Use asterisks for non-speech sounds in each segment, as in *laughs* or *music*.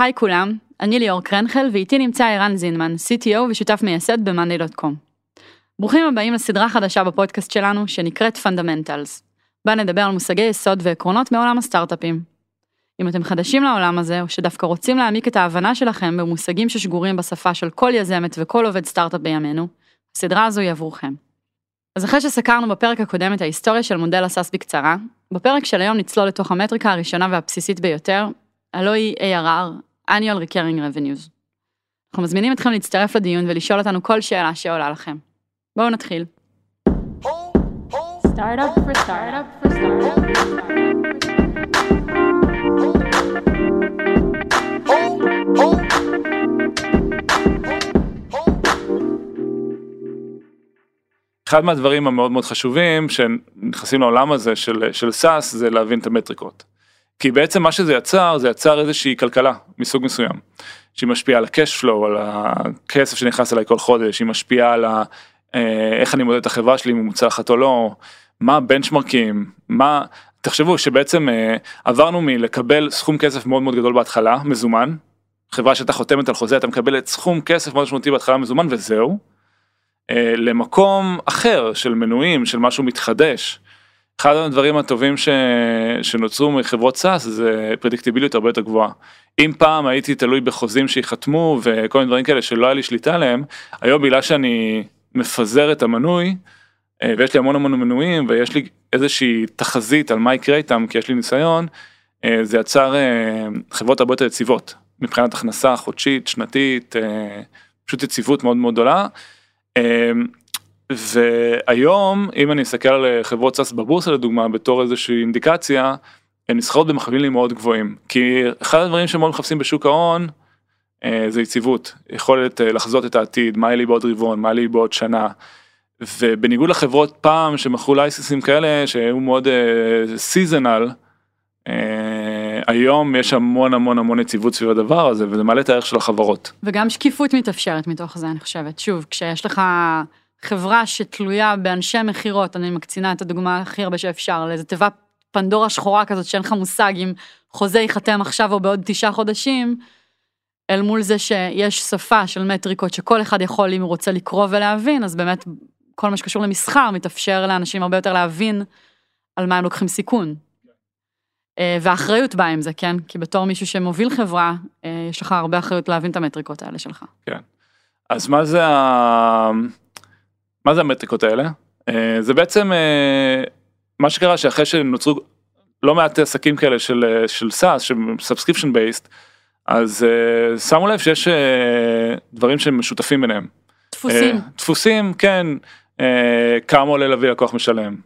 היי כולם, אני ליאור קרנחל ואיתי נמצא ערן זינמן, CTO ושותף מייסד ב-monday.com. ברוכים הבאים לסדרה חדשה בפודקאסט שלנו שנקראת Fundamentals, בה נדבר על מושגי יסוד ועקרונות מעולם הסטארט-אפים. אם אתם חדשים לעולם הזה, או שדווקא רוצים להעמיק את ההבנה שלכם במושגים ששגורים בשפה של כל יזמת וכל עובד סטארט-אפ בימינו, הסדרה הזו היא עבורכם. אז אחרי שסקרנו בפרק הקודם את ההיסטוריה של מודל הסאס בקצרה, בפרק של היום נצלול לתוך המטריקה הראשונה והבסיסית ביותר, הלא היא ARR, annual recurring revenues. אנחנו מזמינים אתכם להצטרף לדיון ולשאול אותנו כל שאלה שעולה לכם. בואו נתחיל. Startup for startup for startup. אחד מהדברים המאוד מאוד חשובים שנכנסים לעולם הזה של, של סאס זה להבין את המטריקות. כי בעצם מה שזה יצר זה יצר איזושהי כלכלה מסוג מסוים. שהיא משפיעה על ה-cash flow, על הכסף שנכנס אליי כל חודש, היא משפיעה על ה, אה, איך אני מודד את החברה שלי אם היא מוצלחת או לא, מה הבנצ'מרקים, מה, תחשבו שבעצם אה, עברנו מלקבל סכום כסף מאוד מאוד גדול בהתחלה, מזומן, חברה שאתה חותמת על חוזה אתה מקבל את סכום כסף מאוד משמעותי בהתחלה מזומן וזהו. אה, למקום אחר של מנויים של משהו מתחדש. אחד הדברים הטובים ש... שנוצרו מחברות סאס זה פרדיקטיביליות הרבה יותר גבוהה. אם פעם הייתי תלוי בחוזים שיחתמו וכל מיני דברים כאלה שלא היה לי שליטה עליהם, היום בגלל שאני מפזר את המנוי אה, ויש לי המון המון מנויים ויש לי איזושהי תחזית על מה יקרה איתם כי יש לי ניסיון, אה, זה יצר חברות הרבה יותר יציבות מבחינת הכנסה חודשית, שנתית, פשוט יציבות מאוד מאוד גדולה. והיום אם אני אסתכל על חברות SaaS בבורסה לדוגמה בתור איזושהי אינדיקציה, הן נסחרות במכפילים מאוד גבוהים כי אחד הדברים שמאוד מחפשים בשוק ההון אה, זה יציבות יכולת אה, לחזות את העתיד מה יהיה לי בעוד רבעון מה יהיה לי בעוד שנה. ובניגוד לחברות פעם שמכרו licenseים כאלה שהיו מאוד seasonal. Uh, אה, היום יש המון המון המון יציבות סביב הדבר הזה וזה מעלה את הערך של החברות. וגם שקיפות מתאפשרת מתוך זה אני חושבת. שוב, כשיש לך חברה שתלויה באנשי מכירות, אני מקצינה את הדוגמה הכי הרבה שאפשר, לאיזה תיבה פנדורה שחורה כזאת שאין לך מושג אם חוזה ייחתם עכשיו או בעוד תשעה חודשים, אל מול זה שיש שפה של מטריקות שכל אחד יכול אם הוא רוצה לקרוא ולהבין, אז באמת כל מה שקשור למסחר מתאפשר לאנשים הרבה יותר להבין על מה הם לוקחים סיכון. אה, והאחריות באה עם זה, כן? כי בתור מישהו שמוביל חברה, אה, יש לך הרבה אחריות להבין את המטריקות האלה שלך. כן. אז מה זה, ה... מה זה המטריקות האלה? אה, זה בעצם מה שקרה שאחרי שנוצרו לא מעט עסקים כאלה של, של SaaS, של subscription based, אז שמו לב שיש דברים שהם משותפים ביניהם. דפוסים. דפוסים, כן. כמה עולה להביא לקוח משלם.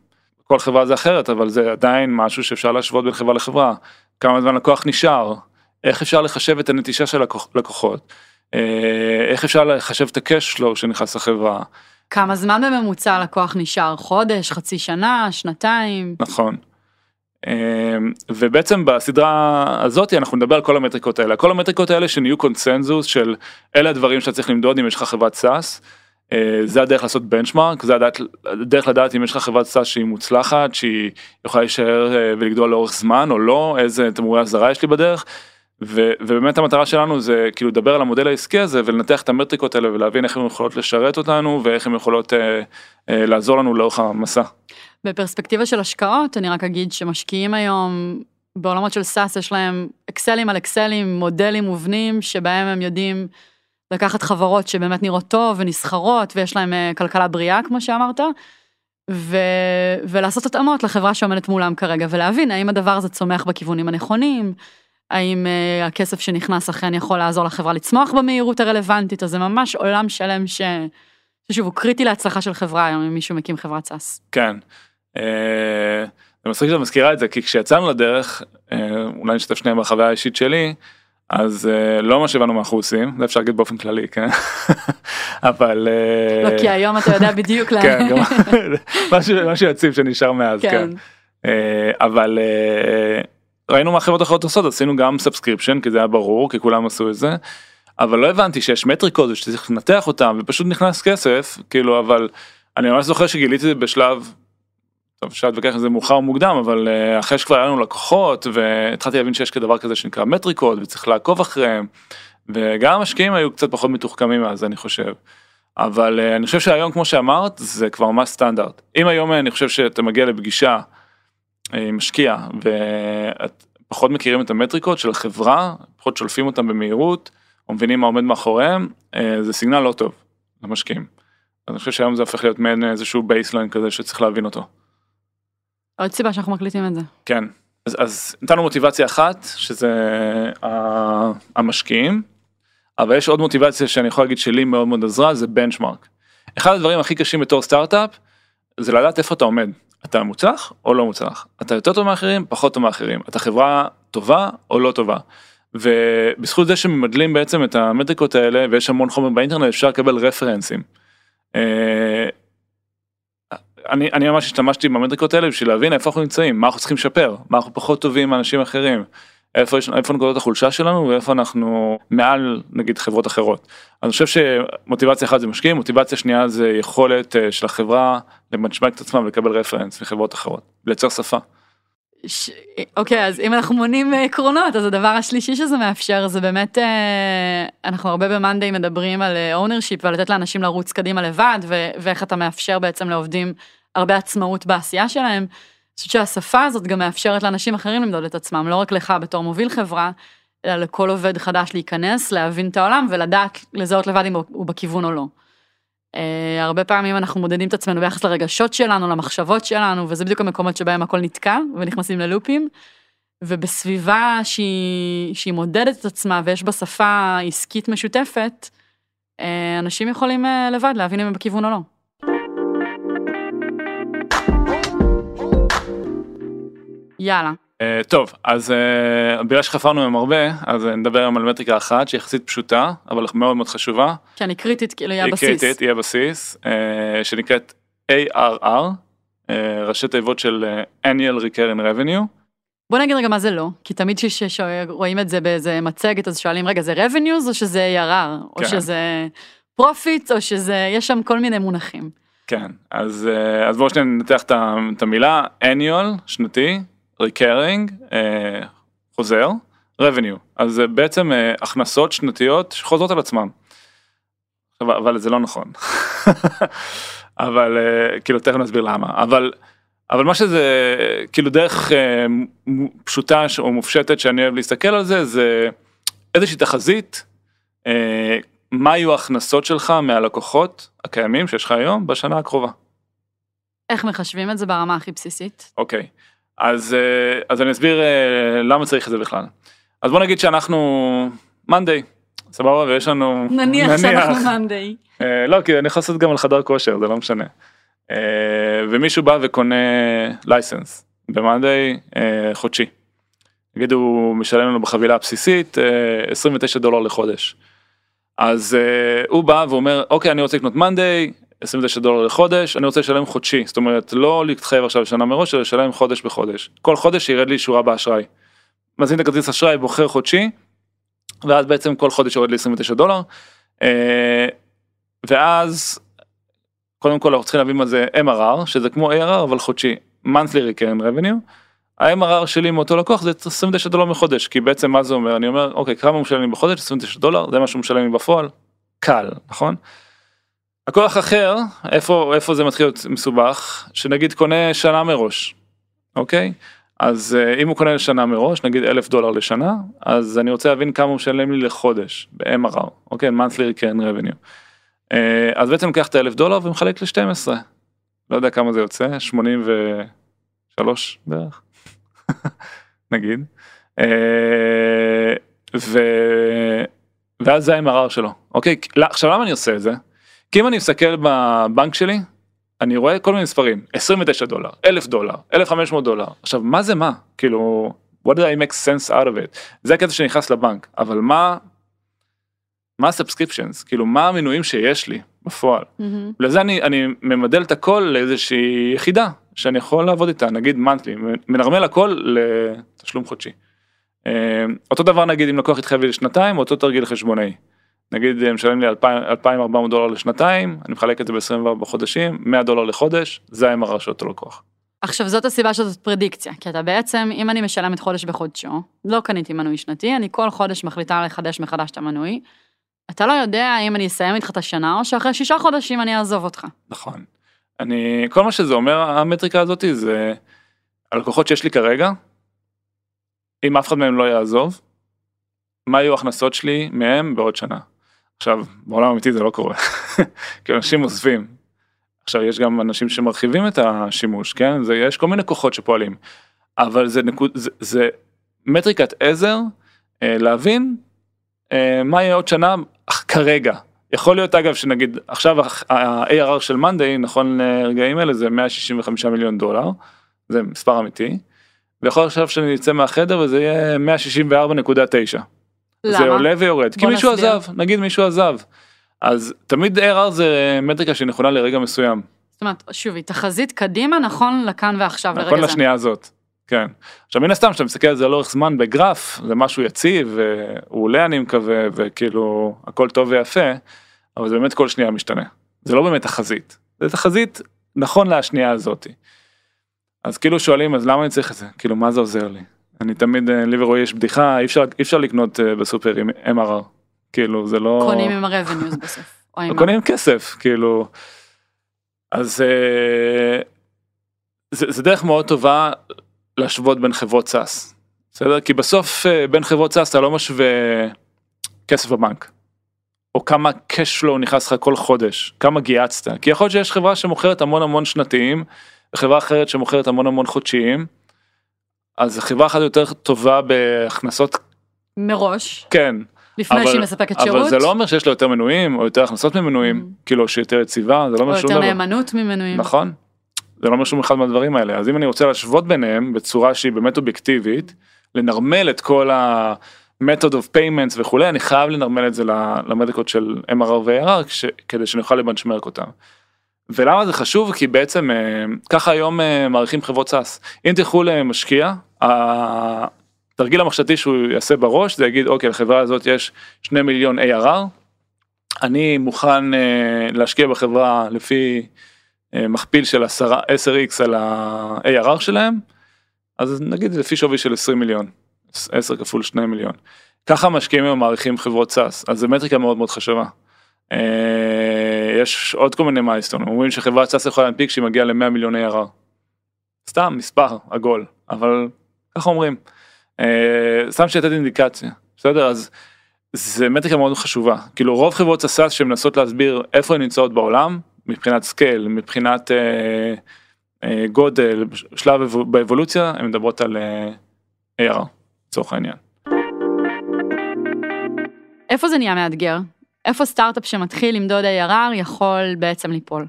כל חברה זה אחרת אבל זה עדיין משהו שאפשר להשוות בין חברה לחברה. כמה זמן לקוח נשאר, איך אפשר לחשב את הנטישה של לקוח, לקוחות, אה, איך אפשר לחשב את ה-cash flow שנכנס לחברה. כמה זמן בממוצע לקוח נשאר, חודש, חצי שנה, שנתיים. נכון. אה, ובעצם בסדרה הזאת אנחנו נדבר על כל המטריקות האלה, כל המטריקות האלה שנהיו קונצנזוס של אלה הדברים שאתה צריך למדוד אם יש לך חברת SaaS. אה, זה הדרך לעשות benchmark, זה הדרך, לדעת אם יש לך חברת SaaS שהיא מוצלחת, שהיא יכולה להישאר אה, ולגדול לאורך זמן או לא, איזה תמרורי אזהרה יש לי בדרך. ו, ובאמת המטרה שלנו זה כאילו לדבר על המודל העסקי הזה ולנתח את המטריקות האלה ולהבין איך הן יכולות לשרת אותנו ואיך הן יכולות אה, אה, לעזור לנו לאורך המסע. בפרספקטיבה של השקעות אני רק אגיד שמשקיעים היום בעולמות של סאס יש להם אקסלים על אקסלים מודלים מובנים שבהם הם יודעים. לקחת חברות שבאמת נראות טוב ונסחרות ויש להם אה, כלכלה בריאה כמו שאמרת. ו... ולעשות התאמות לחברה שעומדת מולם כרגע ולהבין האם הדבר הזה צומח בכיוונים הנכונים, האם uh, הכסף שנכנס אכן יכול לעזור לחברה לצמוח במהירות הרלוונטית, אז זה ממש עולם שלם ש... ששוב הוא קריטי להצלחה של חברה היום אם מישהו מקים חברת סאס. כן. אה, אני מצחיק שאת מזכירה את זה כי כשיצאנו לדרך, אולי נשתף שנייה בחוויה האישית שלי, אז uh, לא מה שהבנו מה אנחנו עושים, זה אפשר להגיד באופן כללי, כן? *laughs* אבל... לא, כי היום אתה יודע בדיוק *laughs* לאן. כן, גם *laughs* משהו, משהו יציב שנשאר מאז, כן. כן. אבל ראינו מה חברות אחרות עושות, עשינו גם subscription, כי זה היה ברור, כי כולם עשו את זה, אבל לא הבנתי שיש מטריקות ושצריך לנתח אותם, ופשוט נכנס כסף, כאילו, אבל אני ממש זוכר שגיליתי את זה בשלב טוב, אפשר להתווכח אם זה מאוחר או מוקדם, אבל uh, אחרי שכבר היה לנו לקוחות והתחלתי להבין שיש כדבר כזה שנקרא מטריקות וצריך לעקוב אחריהם, וגם המשקיעים היו קצת פחות מתוחכמים אז אני חושב. אבל uh, אני חושב שהיום כמו שאמרת זה כבר ממש סטנדרט. אם היום אני חושב שאתה מגיע לפגישה משקיע ואת פחות מכירים את המטריקות של החברה, פחות שולפים אותם במהירות, או מבינים מה עומד מאחוריהם, uh, זה signal לא טוב למשקיעים. אני חושב שהיום זה הופך להיות מעין איזשהו baseline כזה שצריך להבין אותו. עוד סיבה שאנחנו מקליטים את זה. כן, אז, אז נתנו מוטיבציה אחת שזה המשקיעים, אבל יש עוד מוטיבציה שאני יכול להגיד שלי מאוד מאוד עזרה זה בנצ'מארק. אחד הדברים הכי קשים בתור סטארט-אפ זה לדעת איפה אתה עומד. אתה מוצלח או לא מוצלח? אתה יותר טוב מאחרים, פחות טוב מאחרים. אתה חברה טובה או לא טובה. ובזכות זה שממדלים בעצם את המטריקות האלה ויש המון חומר באינטרנט אפשר לקבל רפרנסים. אה, אני, אני ממש השתמשתי במטריקות האלה בשביל להבין איפה אנחנו נמצאים, מה אנחנו צריכים לשפר, מה אנחנו פחות טובים מאנשים אחרים, איפה, יש, איפה נקודות החולשה שלנו ואיפה אנחנו מעל נגיד חברות אחרות. אני חושב שמוטיבציה אחת זה משקיעים, מוטיבציה שנייה זה יכולת אה, של החברה לבנצ'מק את עצמה ולקבל reference מחברות אחרות, לייצר שפה. ש... אוקיי אז אם אנחנו מונים אה, עקרונות אז הדבר השלישי שזה מאפשר זה באמת אה, אנחנו הרבה במאנדיי מדברים על ownership ועל לתת לאנשים לרוץ קדימה לבד ו... ואיך אתה מאפשר בעצם לעובדים הרבה עצמאות בעשייה שלהם. אני חושבת שהשפה הזאת גם מאפשרת לאנשים אחרים למדוד את עצמם לא רק לך בתור מוביל חברה אלא לכל עובד חדש להיכנס להבין את העולם ולדעת לזהות לבד אם הוא בכיוון או לא. Uh, הרבה פעמים אנחנו מודדים את עצמנו ביחס לרגשות שלנו, למחשבות שלנו, וזה בדיוק המקומות שבהם הכל נתקע ונכנסים ללופים. ובסביבה שהיא, שהיא מודדת את עצמה ויש בה שפה עסקית משותפת, uh, אנשים יכולים uh, לבד להבין אם הם בכיוון או לא. יאללה. Uh, טוב, אז uh, בגלל שחפרנו היום הרבה, אז נדבר היום על מטריקה אחת שהיא יחסית פשוטה, אבל מאוד מאוד חשובה. כן, היא קריטית, כאילו היא הבסיס. היא קריטית, היא הבסיס, uh, שנקראת ARR, uh, ראשי תיבות של uh, annual recurring revenue. בוא נגיד רגע מה זה לא, כי תמיד כשרואים את זה באיזה מצגת אז שואלים רגע זה revenues או שזה ARR, או כן. שזה profits או שזה, יש שם כל מיני מונחים. כן, אז, אז בואו שניה ננתח את המילה annual, שנתי, recurring, uh, חוזר, revenue, אז זה בעצם uh, הכנסות שנתיות שחוזרות על עצמם. אבל זה לא נכון. *laughs* אבל uh, כאילו תכף נסביר למה, אבל, אבל מה שזה כאילו דרך uh, פשוטה או מופשטת שאני אוהב להסתכל על זה, זה איזושהי תחזית, uh, מה יהיו ההכנסות שלך מהלקוחות הקיימים שיש לך היום בשנה הקרובה. איך מחשבים את זה ברמה הכי בסיסית? אוקיי. Okay. אז, אה, אז אני אסביר אה, למה צריך את זה בכלל. אז בוא נגיד שאנחנו מאנדיי, סבבה ויש לנו נניח, נניח שאנחנו מאנדיי. אה, לא כי אני יכול לעשות גם על חדר כושר זה לא משנה. ומישהו בא וקונה לייסנס במאנדיי חודשי. נגיד הוא משלם לנו בחבילה הבסיסית 29 דולר לחודש. אז הוא בא ואומר אוקיי אני רוצה לקנות מאנדיי 29 דולר לחודש, אני רוצה לשלם חודשי, זאת אומרת לא להתחייב עכשיו לשנה מראש, אלא לשלם חודש בחודש. כל חודש ירד לי שורה באשראי. מזמין את הכרטיס אשראי, בוחר חודשי, ואז בעצם כל חודש יורד לי 29 דולר. אה, ואז קודם כל אנחנו צריכים להבין מה זה MRR, שזה כמו ARR אבל חודשי, monthly recurring revenue. ה-MRR שלי מאותו לקוח זה 29 דולר מחודש, כי בעצם מה זה אומר? אני אומר, אוקיי, כמה הוא משלם לי בחודש? 29 דולר, זה מה שהוא משלם לי בפועל, קל, נכון? לקוח אחר, איפה, איפה זה מתחיל להיות מסובך, שנגיד קונה שנה מראש, אוקיי? אז אה, אם הוא קונה לשנה מראש, נגיד אלף דולר לשנה, אז אני רוצה להבין כמה הוא משלם לי לחודש, ב-MRR, אוקיי? monthly recurring revenue. אה, אז בעצם לוקח את האלף דולר ומחלק ל-12, לא יודע כמה זה יוצא, 83 בערך, *laughs* נגיד. אה, ו... ואז זה ה-MRR שלו, אוקיי? עכשיו למה אני עושה את זה? כי אם אני מסתכל בבנק שלי, אני רואה כל מיני ספרים, 29 דולר, 1,000 דולר, 1,500 דולר. עכשיו, מה זה מה? כאילו, what did I make sense out of it? זה הקטע שנכנס לבנק, אבל מה, מה הסאבסקריפשנס? כאילו, מה המנויים שיש לי בפועל? Mm-hmm. לזה אני, אני ממדל את הכל לאיזושהי יחידה שאני יכול לעבוד איתה, נגיד מנטלי, מנרמל הכל לתשלום חודשי. אה, אותו דבר נגיד אם לקוח יתחייב לי לשנתיים, אותו תרגיל חשבונאי. נגיד הם משלמים לי 2,400 דולר לשנתיים, אני מחלק את זה ב-24 חודשים, 100 דולר לחודש, זה ה-MRR של אותו לקוח. עכשיו זאת הסיבה שזאת פרדיקציה, כי אתה בעצם, אם אני משלמת חודש בחודשו, לא קניתי מנוי שנתי, אני כל חודש מחליטה לחדש מחדש את המנוי, אתה לא יודע אם אני אסיים איתך את השנה, או שאחרי שישה חודשים אני אעזוב אותך. נכון. אני, כל מה שזה אומר, המטריקה הזאת, זה הלקוחות שיש לי כרגע, אם אף אחד מהם לא יעזוב, מה יהיו ההכנסות שלי מהם בעוד שנה. עכשיו, בעולם האמיתי זה לא קורה, כי אנשים עוזבים. עכשיו, יש גם אנשים שמרחיבים את השימוש, כן? זה, יש כל מיני כוחות שפועלים, אבל זה, נקוד, זה, זה מטריקת עזר אה, להבין אה, מה יהיה עוד שנה כרגע. יכול להיות אגב שנגיד עכשיו ה-ARR של מאנדיי נכון לרגעים אלה זה 165 מיליון דולר, זה מספר אמיתי, ויכול עכשיו שאני אצא מהחדר וזה יהיה 164.9. למה? זה עולה ויורד, כי מישהו נסביר. עזב, נגיד מישהו עזב. אז תמיד ARR זה מטריקה שהיא נכונה לרגע מסוים, זאת אומרת, שוב, היא תחזית קדימה נכון לכאן ועכשיו, נכון לרגע זה. לשנייה הזאת. כן. עכשיו מן הסתם כשאתה מסתכל על זה לאורך זמן בגרף זה משהו יציב והוא עולה אני מקווה וכאילו הכל טוב ויפה אבל זה באמת כל שנייה משתנה זה לא באמת תחזית זה תחזית נכון לשנייה הזאתי. אז כאילו שואלים אז למה אני צריך את זה כאילו מה זה עוזר לי אני תמיד אה, לי ורועי יש בדיחה אי אפשר אי אפשר לקנות אה, בסופר עם MRR כאילו זה לא קונים עם ה-revenues בסוף. או עם קונים כסף כאילו אז אה, זה, זה דרך מאוד טובה להשוות בין חברות SaaS בסדר כי בסוף בין חברות SaaS אתה לא משווה כסף בבנק. או כמה cash flow נכנס לך כל חודש כמה גייסת כי יכול להיות שיש חברה שמוכרת המון המון שנתיים וחברה אחרת שמוכרת המון המון חודשיים. אז חברה אחת יותר טובה בהכנסות מראש, כן לפני אבל- שהיא מספקת שירות. אבל זה לא אומר שיש לה יותר מנויים או יותר הכנסות ממנויים Mm. כאילו שהיא יותר יציבה זה לא או אומר שום יותר דבר. נאמנות ממנויים. נכון. זה לא אומר שום אחד מהדברים האלה אז אם אני רוצה להשוות ביניהם בצורה שהיא באמת אובייקטיבית לנרמל את כל ה-method of payments וכולי אני חייב לנרמל את זה למדיקות של MRR ו-ARR כדי שנוכל לבנצ'מרק אותם. ולמה זה חשוב? כי בעצם אה, ככה היום אה, מעריכים חברות סאס. אם תלכו למשקיע התרגיל המחשבתי שהוא יעשה בראש זה יגיד אוקיי לחברה הזאת יש 2 מיליון ARR אני מוכן אה, להשקיע בחברה לפי מכפיל של 10 10x על ה-ARR שלהם אז נגיד לפי שווי של 20 מיליון 10 כפול 2 מיליון. ככה משקיעים היום מעריכים חברות SaaS. אז זה מטריקה מאוד מאוד חשובה. אה, יש עוד כל מיני milestone אומרים שחברת SaaS יכולה להנפיק שהיא מגיעה ל-100 מיליון ARR. סתם מספר עגול אבל ככה אומרים. אה, סתם שתהיה אינדיקציה בסדר אז זה מטריקה מאוד חשובה כאילו רוב חברות ה SaaS שמנסות להסביר איפה הן נמצאות בעולם מבחינת scale מבחינת אה, אה, גודל שלב אבו- באבולוציה הן מדברות על אה, לצורך העניין. איפה זה נהיה מאתגר? איפה סטארט-אפ שמתחיל למדוד ARR יכול בעצם ליפול?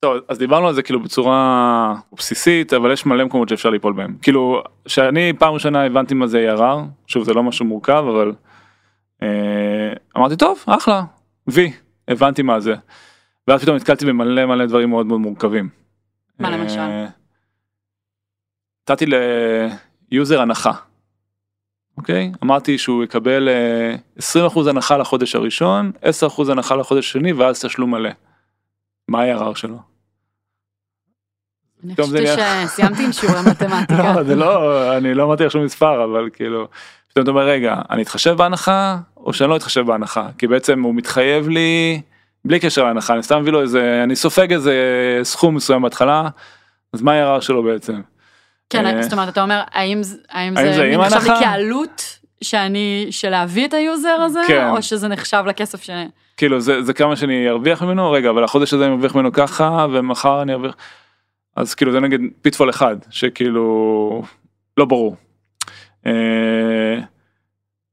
טוב אז דיברנו על זה כאילו בצורה בסיסית אבל יש מלא מקומות שאפשר ליפול בהם כאילו שאני פעם ראשונה הבנתי מה זה ARR שוב זה לא משהו מורכב אבל אה, אמרתי טוב אחלה וי הבנתי מה זה. ואז פתאום נתקלתי במלא מלא דברים מאוד מאוד מורכבים. מה למשל? אה, נתתי ל user הנחה. אוקיי אמרתי שהוא יקבל אה, 20% הנחה לחודש הראשון 10% הנחה לחודש השני ואז תשלום מלא. מה ה-ARR שלו? אני נהיה- שסיימתי עם שיעורי *laughs* מתמטיקה. לא, זה לא, אני לא אמרתי לך שום מספר, אבל כאילו, פתאום אתה אומר, רגע, אני אתחשב בהנחה, או שאני לא אתחשב בהנחה? כי בעצם הוא מתחייב לי, בלי קשר להנחה, אני סתם מביא לו איזה, אני סופג איזה סכום מסוים בהתחלה, אז מה ה-ARR שלו בעצם? כן, אה, זאת אומרת, אתה אומר, האם האם האם זה זה נחשב? כעלות שאני, של להביא את ה user הזה, כן. או שזה נחשב לכסף ש... כאילו זה, זה כמה שאני ארוויח ממנו, רגע, אבל החודש הזה אני ארוויח ממנו ככה, ומחר אני ארוויח, אז כאילו זה נגיד pitfall אחד, שכאילו, לא ברור. אה,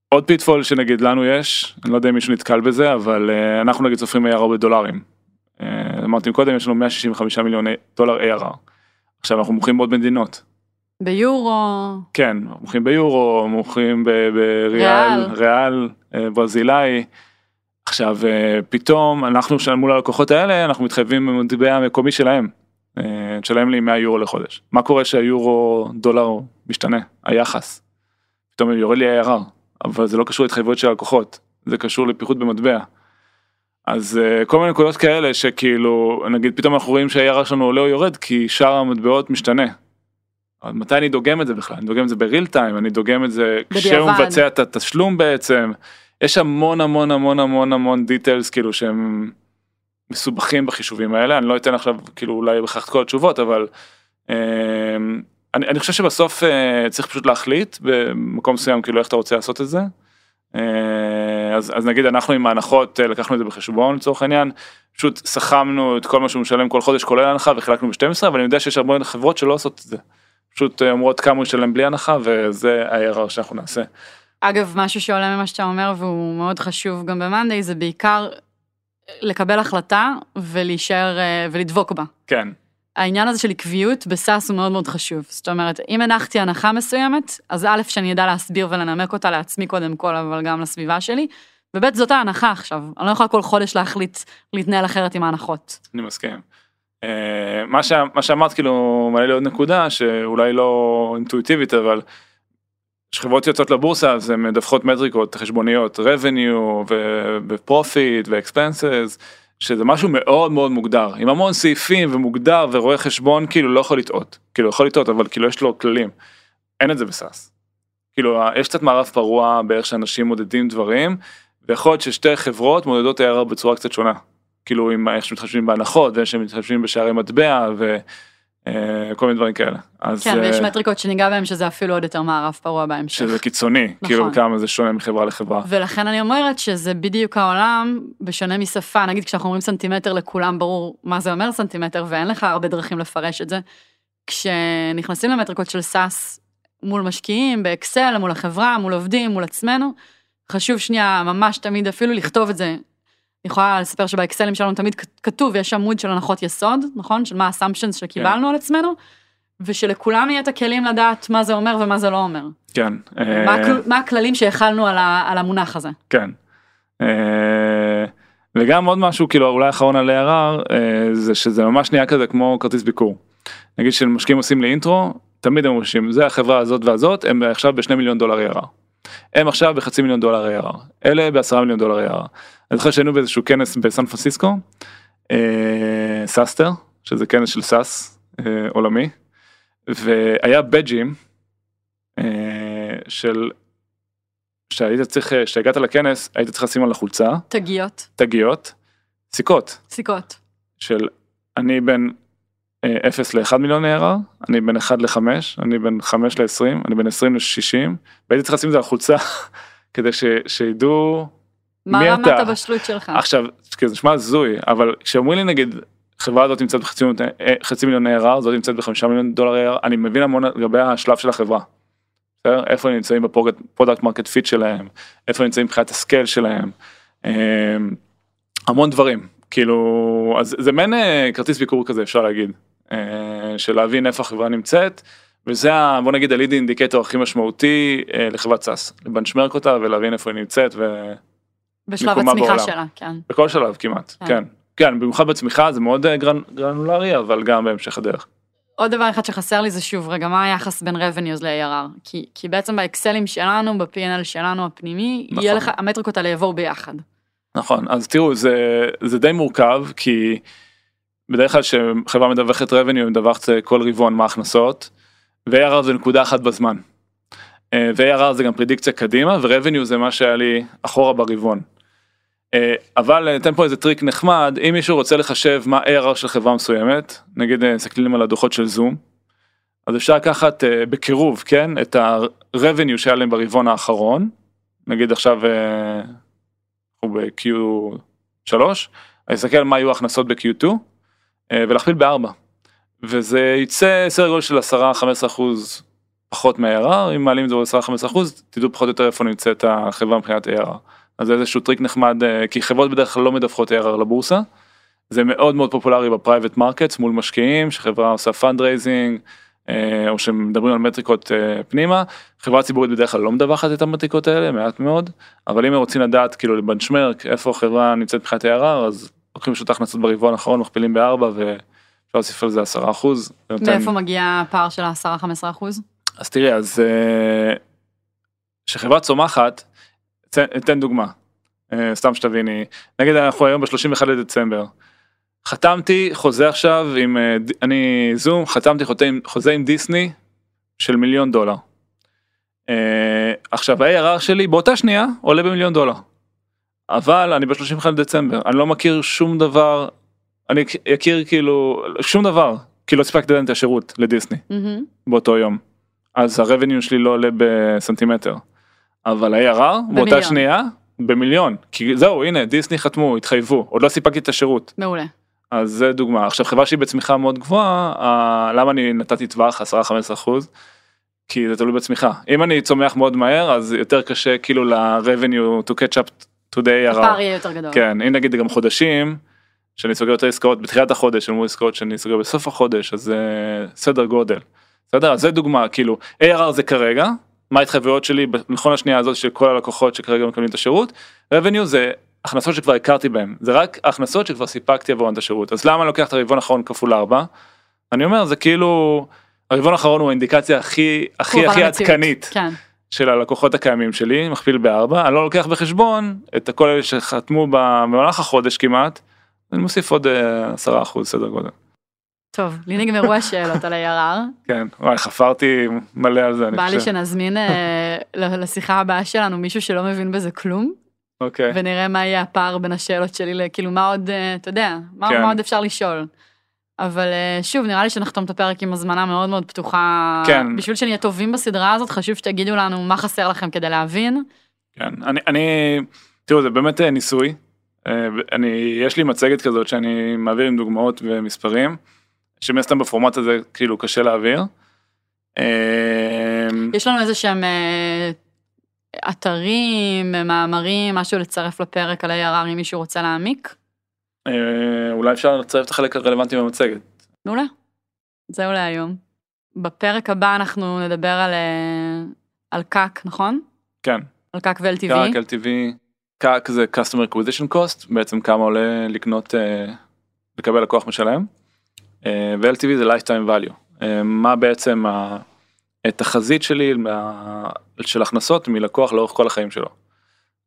עוד pitfall שנגיד לנו יש, אני לא יודע אם מישהו נתקל בזה, אבל אה, אנחנו נגיד סופרים ARR בדולרים. אה, אמרתי קודם, יש לנו 165 מיליון דולר ARR. עכשיו אנחנו מוכרים בעוד מדינות. ביורו, כן, מוכרים ביורו, מוכרים ב- בריאל, ריאל. אה, ברזילאי. עכשיו אה, פתאום אנחנו שם מול הלקוחות האלה אנחנו מתחייבים במטבע המקומי שלהם. אה, תשלם לי 100 יורו לחודש. מה קורה שהיורו דולר משתנה היחס. פתאום יורד לי ARR אבל זה לא קשור להתחייבויות של הלקוחות זה קשור לפיחות במטבע. אז אה, כל מיני נקודות כאלה שכאילו נגיד פתאום אנחנו רואים שה-ARR שלנו עולה או יורד כי שאר המטבעות משתנה. מתי אני דוגם את זה בכלל? אני דוגם את זה בריל טיים, אני דוגם את זה כשהוא. מבצע את התשלום בעצם. יש המון המון המון המון המון דיטיילס כאילו שהם מסובכים בחישובים האלה, אני לא אתן עכשיו כאילו אולי בכך את כל התשובות, אבל אה, אני, אני חושב שבסוף אה, צריך פשוט להחליט במקום מסוים כאילו איך אתה רוצה לעשות את זה. אה, אז, אז נגיד אנחנו עם ההנחות אה, לקחנו את זה בחשבון לצורך העניין, פשוט סכמנו את כל מה שהוא משלם כל חודש כולל הנחה וחילקנו ב-12 אבל אני יודע שיש הרבה חברות שלא עושות את זה. פשוט אה, אומרות כמה הוא ישלם בלי הנחה וזה ה-ARR שאנחנו נעשה. אגב, משהו שעולה ממה שאתה אומר והוא מאוד חשוב גם במאנדיי, זה בעיקר לקבל החלטה ולהישאר אה, ולדבוק בה. כן, העניין הזה של עקביות בסאס הוא מאוד מאוד חשוב. זאת אומרת, אם הנחתי הנחה מסוימת, אז א', שאני אדע להסביר ולנמק אותה לעצמי קודם כל, אבל גם לסביבה שלי, וב', זאת ההנחה עכשיו. אני לא יכולה כל חודש להחליט להתנהל אחרת עם ההנחות. אני מסכים. אה, מה, ש... מה שאמרת כאילו מעלה לי עוד נקודה שאולי לא אינטואיטיבית אבל כשחברות יוצאות לבורסה אז הן מדווחות מטריקות חשבוניות revenue ו profit ו expenses שזה משהו מאוד מאוד מוגדר עם המון סעיפים ומוגדר ורואה חשבון כאילו לא יכול לטעות כאילו יכול לטעות אבל כאילו יש לו כללים. אין את זה ב SaaS. כאילו יש קצת מערב פרוע באיך שאנשים מודדים דברים ויכול להיות ששתי חברות מודדות ARR בצורה קצת שונה. כאילו עם איך שמתחשבים בהנחות ואיך שמתחשבים בשערי מטבע וכל מיני דברים כאלה. אז כן, ויש אה, מטריקות שניגע בהן שזה אפילו עוד יותר מערב פרוע בהמשך. שזה קיצוני כאילו כמה זה שונה מחברה לחברה. ולכן אני אומרת שזה בדיוק העולם, בשונה משפה, נגיד כשאנחנו אומרים סנטימטר לכולם ברור מה זה אומר סנטימטר, ואין לך הרבה דרכים לפרש את זה. כשנכנסים למטריקות של SaaS מול משקיעים, באקסל, מול החברה, מול עובדים, מול עצמנו, חשוב שנייה ממש תמיד אפילו לכתוב את זה. אני יכולה לספר שבאקסלים שלנו תמיד כתוב, יש עמוד של הנחות יסוד, נכון? של מה ה assumptions שקיבלנו על עצמנו, ושלכולם יהיה את הכלים לדעת מה זה אומר ומה זה לא אומר. כן. אה, מה הכל- מה הכללים שהחלנו על ה- על המונח הזה. כן. אה, וגם עוד משהו כאילו אולי אחרון על ARR אה, זה שזה ממש נהיה כזה כמו כרטיס ביקור. נגיד שמשקיעים עושים לי אינטרו תמיד הם אומרים זה החברה הזאת והזאת הם עכשיו בשני מיליון דולר ARR. הם עכשיו בחצי מיליון דולר ARR אלה בעשרה מיליון דולר ARR. אני זוכר שהיינו באיזשהו כנס בסן פרנסיסקו אה, SaaStr שזה כנס של SaaS אה, עולמי והיה בג'ים אה, של שהיית צריך כשהגעת לכנס היית צריך לשים על החולצה. תגיות, תגיות. סיכות. סיכות. של אני בין אה, 0 ל-1 מיליון ARR, אני בין 1 ל-5, אני בין 5 ל-20, אני בין 20 ל-60, והייתי צריך לשים את זה על חולצה *laughs* כדי ש, שידעו מה רמת אתה? הבשלות שלך? עכשיו, כי זה נשמע הזוי, אבל כשאומרים לי נגיד חברה הזאת נמצאת בחצי מיליון, אה, חצי מיליון ARR, זאת נמצאת בחמישה מיליון דולר ARR, אני מבין המון לגבי השלב של החברה. איפה הם נמצאים ב product market fit שלהם, איפה הם נמצאים מבחינת ה scale שלהם, אה, המון דברים, כאילו, אז זה מעין אה, כרטיס ביקור כזה אפשר להגיד, אה, של להבין איפה החברה נמצאת, וזה ה- בוא נגיד ה lead indicator הכי משמעותי לחברת סאס, לבנצ'מרק אותה ולהבין איפה היא נמצאת ו... בשלב הצמיחה בעולם. שלה, כן. בכל שלב כמעט, כן. כן. כן, במיוחד בצמיחה זה מאוד אה, גרנ- גרנולרי, אבל גם בהמשך הדרך. עוד דבר אחד שחסר לי זה שוב, רגע, מה היחס בין revenues ל-ARR? כי, כי בעצם באקסלים שלנו, ב-P&L שלנו הפנימי, נכון. יהיה לך, המטריקות האלה יבואו ביחד. נכון, אז תראו, זה, זה די מורכב, כי בדרך כלל כשחברה מדווחת revenue, היא מדווחת אה, כל רבעון מה ההכנסות, ו-ARR זה נקודה אחת בזמן. אה, ו-ARR זה גם פרדיקציה קדימה, ו-revenue זה מה שהיה לי אחורה ברבעון. אה, אבל ניתן פה איזה טריק נחמד, אם מישהו רוצה לחשב מה ARR של חברה מסוימת, נגיד אה, מסתכלים על הדוחות של זום, אז אפשר לקחת אה, בקירוב, כן, את ה-revenue שהיה להם ברבעון האחרון, נגיד עכשיו אנחנו ב-Q3, אני אסתכל מה היו ההכנסות ב-Q2 אה, ולהכפיל בארבע. וזה יצא סדר גודל של 10-15 אחוז פחות מה-ARR, אם מעלים את זה ב-10-15 אחוז, תדעו פחות או יותר איפה נמצאת החברה מבחינת ARR. אז זה איזשהו טריק נחמד, אה, כי חברות בדרך כלל לא מדווחות ARR לבורסה. זה מאוד מאוד פופולרי ב private markets מול משקיעים, שחברה עושה fundraising, אה, או שמדברים על מטריקות אה, פנימה. חברה ציבורית בדרך כלל לא מדווחת את המטריקות האלה, מעט מאוד, אבל אם הם רוצים לדעת כאילו ל benchmark איפה החברה נמצאת מבחינת ARR, אז לוקחים פשוט הכנסות ברבעון האחרון, מכפילים בארבע ואפשר להוסיף על זה 10 אחוז. מאיפה מגיע הפער של ה-10-15 אחוז? אז תראי, אז כשחברה צומחת, אתן- דוגמה, אה, סתם שתביני, נגיד אנחנו היום ב-31 לדצמבר, חתמתי חוזה עכשיו עם, אה, אני זום, חתמתי חוזה עם, דיסני של מיליון דולר. אה, עכשיו ה-ARR שלי באותה שנייה עולה במיליון דולר. אבל אני ב-31 דצמבר, אני לא מכיר שום דבר, אני אכיר כאילו שום דבר, כי לא סיפקתי עדיין את השירות לדיסני. באותו יום. אז הרבניו שלי לא עולה בסנטימטר. אבל ה-ARR באותה. שנייה במיליון. כי זהו הנה דיסני חתמו התחייבו עוד לא סיפקתי את השירות. מעולה. אז זה דוגמה עכשיו חברה שהיא בצמיחה מאוד גבוהה למה אני נתתי טווח 10-15 אחוז. כי זה תלוי בצמיחה אם אני צומח מאוד מהר אז יותר קשה כאילו ל-revenue to catch up to the ARR. הפער יהיה יותר גדול. כן אם נגיד גם חודשים שאני סוגר יותר עסקאות בתחילת החודש אל מול עסקאות שאני סוגר בסוף החודש אז זה סדר גודל. בסדר אז זה דוגמה כאילו ARR זה כרגע מה ההתחייבויות שלי נכון השנייה הזאת של כל הלקוחות שכרגע מקבלים את השירות revenue זה הכנסות שכבר הכרתי בהם זה רק הכנסות שכבר סיפקתי עבורן את השירות אז למה אני לוקח את הרבעון האחרון כפול 4 אני אומר זה כאילו הרבעון האחרון הוא האינדיקציה הכי הכי הכי. עדכנית כן. של הלקוחות הקיימים שלי מכפיל בארבע אני לא לוקח בחשבון את כל אלה שחתמו במהלך החודש כמעט אני מוסיף עוד אה, עשרה אחוז סדר גודל. טוב, לי נגמרו השאלות על ARR. כן וואי חפרתי מלא על זה אני בא לי חושב. שנזמין אה, לשיחה הבאה שלנו מישהו שלא מבין בזה כלום, אוקיי. ונראה מה יהיה הפער בין השאלות שלי, כאילו מה עוד, אה, אתה יודע, מה כן. מה עוד אפשר לשאול. אבל אה, שוב, נראה לי שנחתום את הפרק עם הזמנה מאוד מאוד פתוחה. כן. בשביל שנהיה טובים בסדרה הזאת, חשוב שתגידו לנו מה חסר לכם כדי להבין. כן, אני, אני, תראו זה באמת ניסוי, אני, יש לי מצגת כזאת שאני מעביר עם דוגמאות ומספרים, שמן הסתם בפורמט הזה כאילו קשה להעביר. אה, יש לנו איזה שהם אה, אתרים, מאמרים, משהו לצרף לפרק על ARR אם מישהו רוצה להעמיק. אה, אולי אפשר לצרף את החלק הרלוונטי במצגת. מעולה. זהו להיום. בפרק הבא אנחנו נדבר על, אה, על CAC, נכון? כן, על CAC ו-LTV. CAC, LTV, CAC זה customer acquisition cost, בעצם כמה עולה לקנות, לקבל לקוח משלם, ו-LTV זה lifetime value, אה, מה בעצם התחזית שלי של הכנסות מלקוח לאורך כל החיים שלו.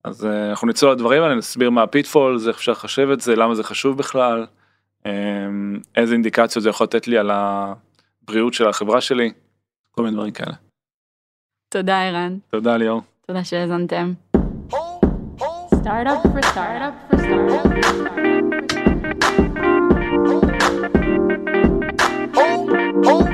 אז אה, אנחנו נצלול לדברים האלה, נסביר מה ה pitfalls, איך אפשר לחשב את זה, למה זה חשוב בכלל, אה, איזה אינדיקציות זה יכול לתת לי על הבריאות של החברה שלי, כל מיני דברים כאלה. תודה, ערן. תודה ליאור. תודה שהאזנתם. startup for startup for startup. oh, oh. oh.